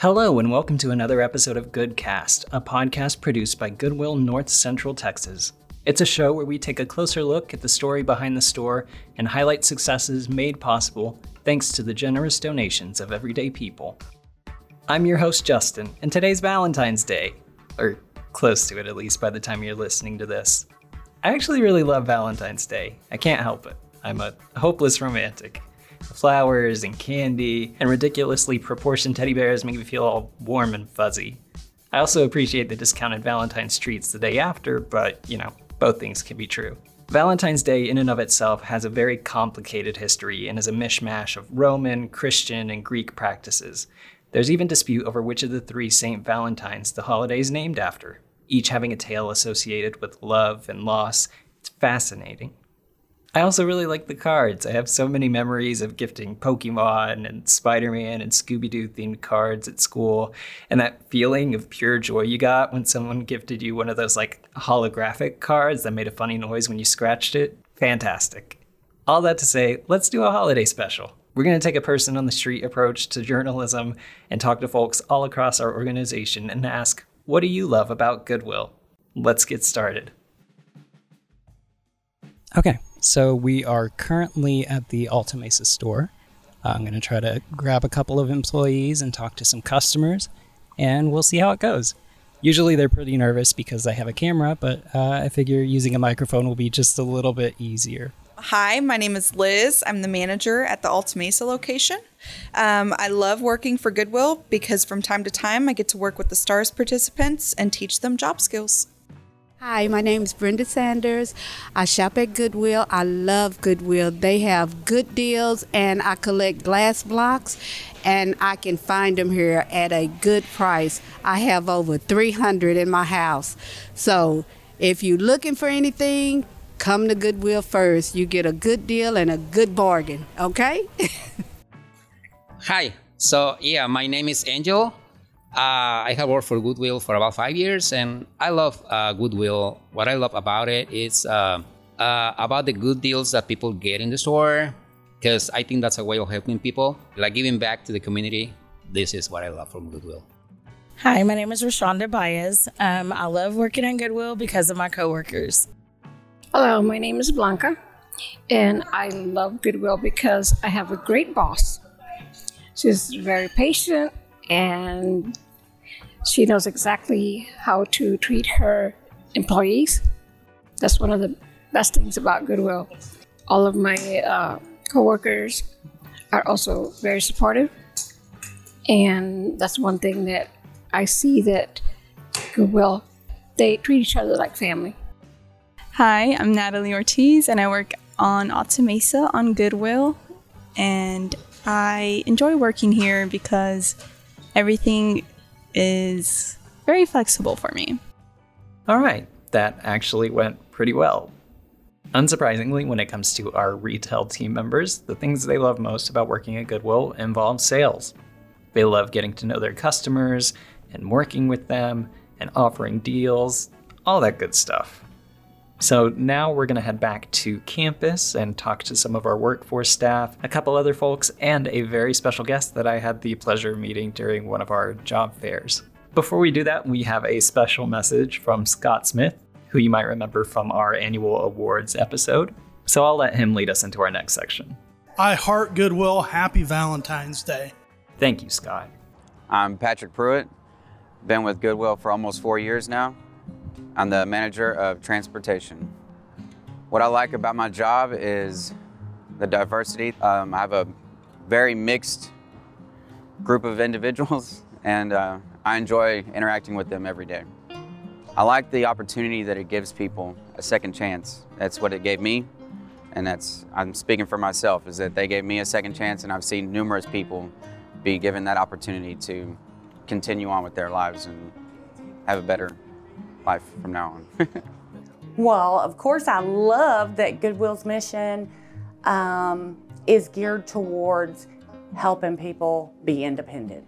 Hello, and welcome to another episode of Goodcast, a podcast produced by Goodwill North Central Texas. It's a show where we take a closer look at the story behind the store and highlight successes made possible thanks to the generous donations of everyday people. I'm your host, Justin, and today's Valentine's Day, or close to it at least by the time you're listening to this. I actually really love Valentine's Day. I can't help it. I'm a hopeless romantic. Flowers and candy and ridiculously proportioned teddy bears make me feel all warm and fuzzy. I also appreciate the discounted Valentine's treats the day after, but you know, both things can be true. Valentine's Day, in and of itself, has a very complicated history and is a mishmash of Roman, Christian, and Greek practices. There's even dispute over which of the three St. Valentines the holiday is named after, each having a tale associated with love and loss. It's fascinating. I also really like the cards. I have so many memories of gifting Pokemon and Spider Man and Scooby Doo themed cards at school, and that feeling of pure joy you got when someone gifted you one of those like holographic cards that made a funny noise when you scratched it. Fantastic. All that to say, let's do a holiday special. We're going to take a person on the street approach to journalism and talk to folks all across our organization and ask, what do you love about Goodwill? Let's get started. Okay, so we are currently at the Alta Mesa store. Uh, I'm going to try to grab a couple of employees and talk to some customers, and we'll see how it goes. Usually they're pretty nervous because I have a camera, but uh, I figure using a microphone will be just a little bit easier. Hi, my name is Liz. I'm the manager at the Alta Mesa location. Um, I love working for Goodwill because from time to time I get to work with the STARS participants and teach them job skills. Hi, my name is Brenda Sanders. I shop at Goodwill. I love Goodwill. They have good deals, and I collect glass blocks, and I can find them here at a good price. I have over 300 in my house. So if you're looking for anything, come to Goodwill first. You get a good deal and a good bargain, okay? Hi. So, yeah, my name is Angel. Uh, I have worked for Goodwill for about five years, and I love uh, Goodwill. What I love about it is uh, uh about the good deals that people get in the store, because I think that's a way of helping people, like giving back to the community. This is what I love from Goodwill. Hi, my name is Rashonda Baez. Um, I love working at Goodwill because of my coworkers. Hello, my name is Blanca, and I love Goodwill because I have a great boss. She's very patient and she knows exactly how to treat her employees. That's one of the best things about Goodwill. All of my uh, coworkers are also very supportive, and that's one thing that I see that Goodwill they treat each other like family. Hi, I'm Natalie Ortiz, and I work on Alta Mesa on Goodwill, and I enjoy working here because everything is very flexible for me. All right, that actually went pretty well. Unsurprisingly, when it comes to our retail team members, the things they love most about working at Goodwill involve sales. They love getting to know their customers and working with them and offering deals, all that good stuff. So now we're going to head back to campus and talk to some of our workforce staff, a couple other folks, and a very special guest that I had the pleasure of meeting during one of our job fairs. Before we do that, we have a special message from Scott Smith, who you might remember from our annual awards episode. So I'll let him lead us into our next section. I heart Goodwill. Happy Valentine's Day. Thank you, Scott. I'm Patrick Pruitt. Been with Goodwill for almost four years now. I'm the manager of transportation. What I like about my job is the diversity. Um, I have a very mixed group of individuals, and uh, I enjoy interacting with them every day. I like the opportunity that it gives people a second chance. That's what it gave me, and that's I'm speaking for myself. Is that they gave me a second chance, and I've seen numerous people be given that opportunity to continue on with their lives and have a better life from now on. well, of course, I love that Goodwill's mission um, is geared towards helping people be independent.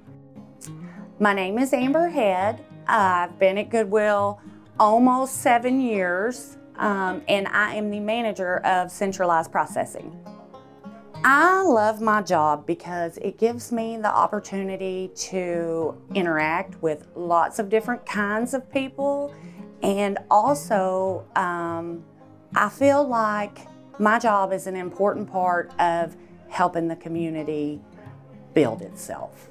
My name is Amber Head. I've been at Goodwill almost seven years, um, and I am the manager of centralized processing. I love my job because it gives me the opportunity to interact with lots of different kinds of people. And also, um, I feel like my job is an important part of helping the community build itself.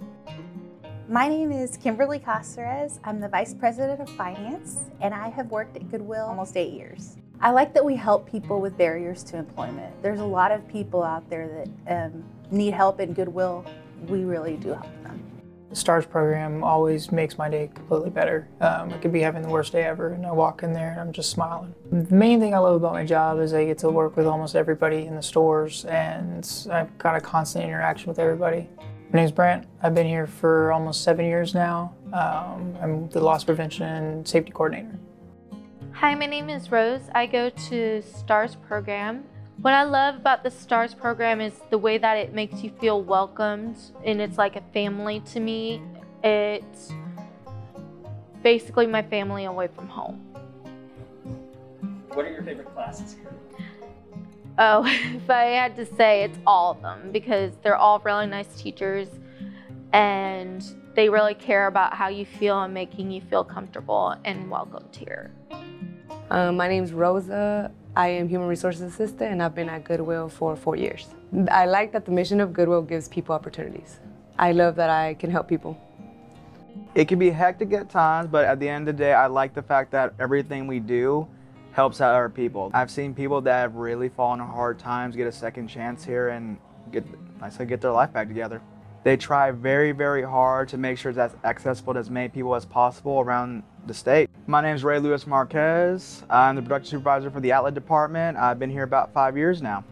My name is Kimberly Caceres. I'm the Vice President of Finance, and I have worked at Goodwill almost eight years. I like that we help people with barriers to employment. There's a lot of people out there that um, need help and Goodwill. We really do help them. The STARS program always makes my day completely better. Um, I could be having the worst day ever, and I walk in there and I'm just smiling. The main thing I love about my job is I get to work with almost everybody in the stores, and I've got a constant interaction with everybody. My name's Brant. I've been here for almost seven years now. Um, I'm the loss prevention and safety coordinator. Hi, my name is Rose. I go to STARS program. What I love about the STARS program is the way that it makes you feel welcomed and it's like a family to me. It's basically my family away from home. What are your favorite classes here? Oh, if I had to say, it's all of them because they're all really nice teachers and they really care about how you feel and making you feel comfortable and welcomed here. Um, my name is Rosa. I am Human Resources Assistant and I've been at Goodwill for four years. I like that the mission of Goodwill gives people opportunities. I love that I can help people. It can be hectic at times, but at the end of the day, I like the fact that everything we do helps out our people. I've seen people that have really fallen on hard times get a second chance here and get, I say, get their life back together. They try very, very hard to make sure as accessible to as many people as possible around the state. My name is Ray Lewis Marquez. I'm the production supervisor for the outlet department. I've been here about five years now.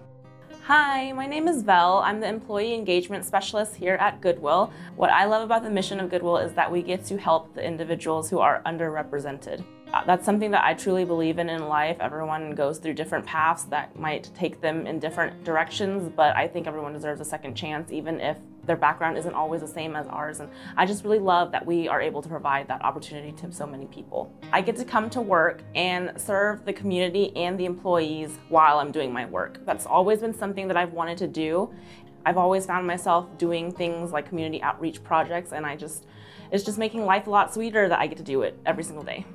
Hi, my name is Vel. I'm the Employee Engagement Specialist here at Goodwill. What I love about the mission of Goodwill is that we get to help the individuals who are underrepresented. Uh, that's something that I truly believe in in life. Everyone goes through different paths that might take them in different directions, but I think everyone deserves a second chance, even if their background isn't always the same as ours. And I just really love that we are able to provide that opportunity to so many people. I get to come to work and serve the community and the employees while I'm doing my work. That's always been something that I've wanted to do. I've always found myself doing things like community outreach projects, and I just, it's just making life a lot sweeter that I get to do it every single day.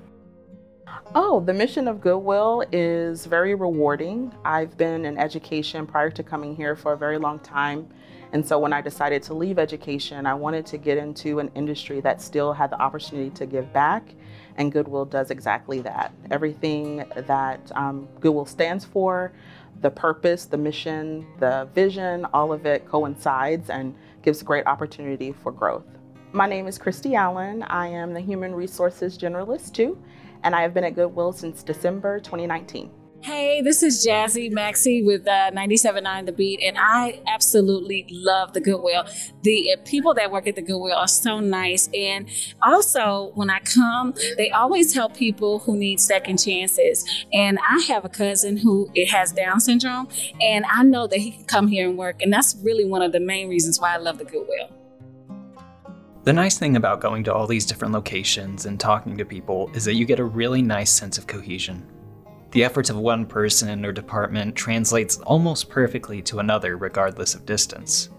Oh, the mission of Goodwill is very rewarding. I've been in education prior to coming here for a very long time. And so when I decided to leave education, I wanted to get into an industry that still had the opportunity to give back. And Goodwill does exactly that. Everything that um, Goodwill stands for, the purpose, the mission, the vision, all of it coincides and gives great opportunity for growth. My name is Christy Allen. I am the Human Resources Generalist too and I have been at Goodwill since December 2019. Hey, this is Jazzy Maxey with uh, 97.9 The Beat, and I absolutely love the Goodwill. The uh, people that work at the Goodwill are so nice, and also when I come, they always help people who need second chances. And I have a cousin who it has Down syndrome, and I know that he can come here and work, and that's really one of the main reasons why I love the Goodwill. The nice thing about going to all these different locations and talking to people is that you get a really nice sense of cohesion. The efforts of one person or department translates almost perfectly to another regardless of distance.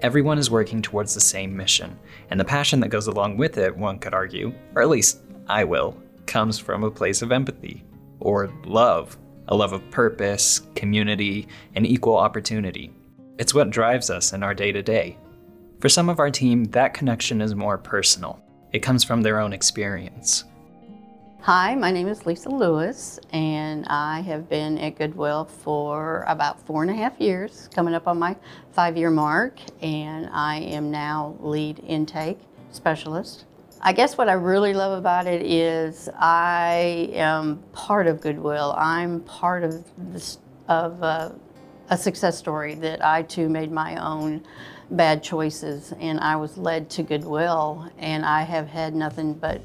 Everyone is working towards the same mission, and the passion that goes along with it, one could argue, or at least I will, comes from a place of empathy, or love, a love of purpose, community, and equal opportunity. It's what drives us in our day to day, for some of our team, that connection is more personal. It comes from their own experience. Hi, my name is Lisa Lewis, and I have been at Goodwill for about four and a half years, coming up on my five year mark, and I am now lead intake specialist. I guess what I really love about it is I am part of Goodwill. I'm part of this of uh, a success story that I too made my own bad choices and I was led to Goodwill and I have had nothing but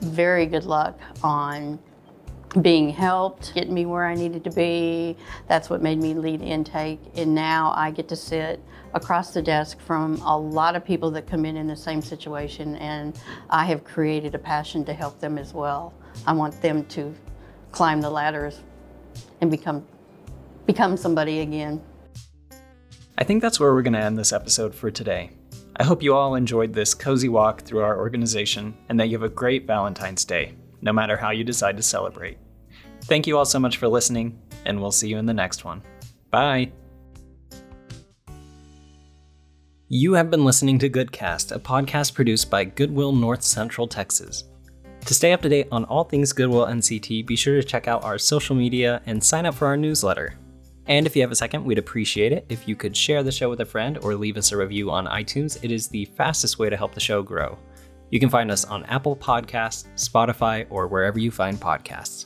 very good luck on being helped, getting me where I needed to be. That's what made me lead intake. And now I get to sit across the desk from a lot of people that come in in the same situation and I have created a passion to help them as well. I want them to climb the ladders and become become somebody again. I think that's where we're going to end this episode for today. I hope you all enjoyed this cozy walk through our organization and that you have a great Valentine's Day, no matter how you decide to celebrate. Thank you all so much for listening, and we'll see you in the next one. Bye. You have been listening to Goodcast, a podcast produced by Goodwill North Central Texas. To stay up to date on all things Goodwill NCT, be sure to check out our social media and sign up for our newsletter. And if you have a second, we'd appreciate it if you could share the show with a friend or leave us a review on iTunes. It is the fastest way to help the show grow. You can find us on Apple Podcasts, Spotify, or wherever you find podcasts.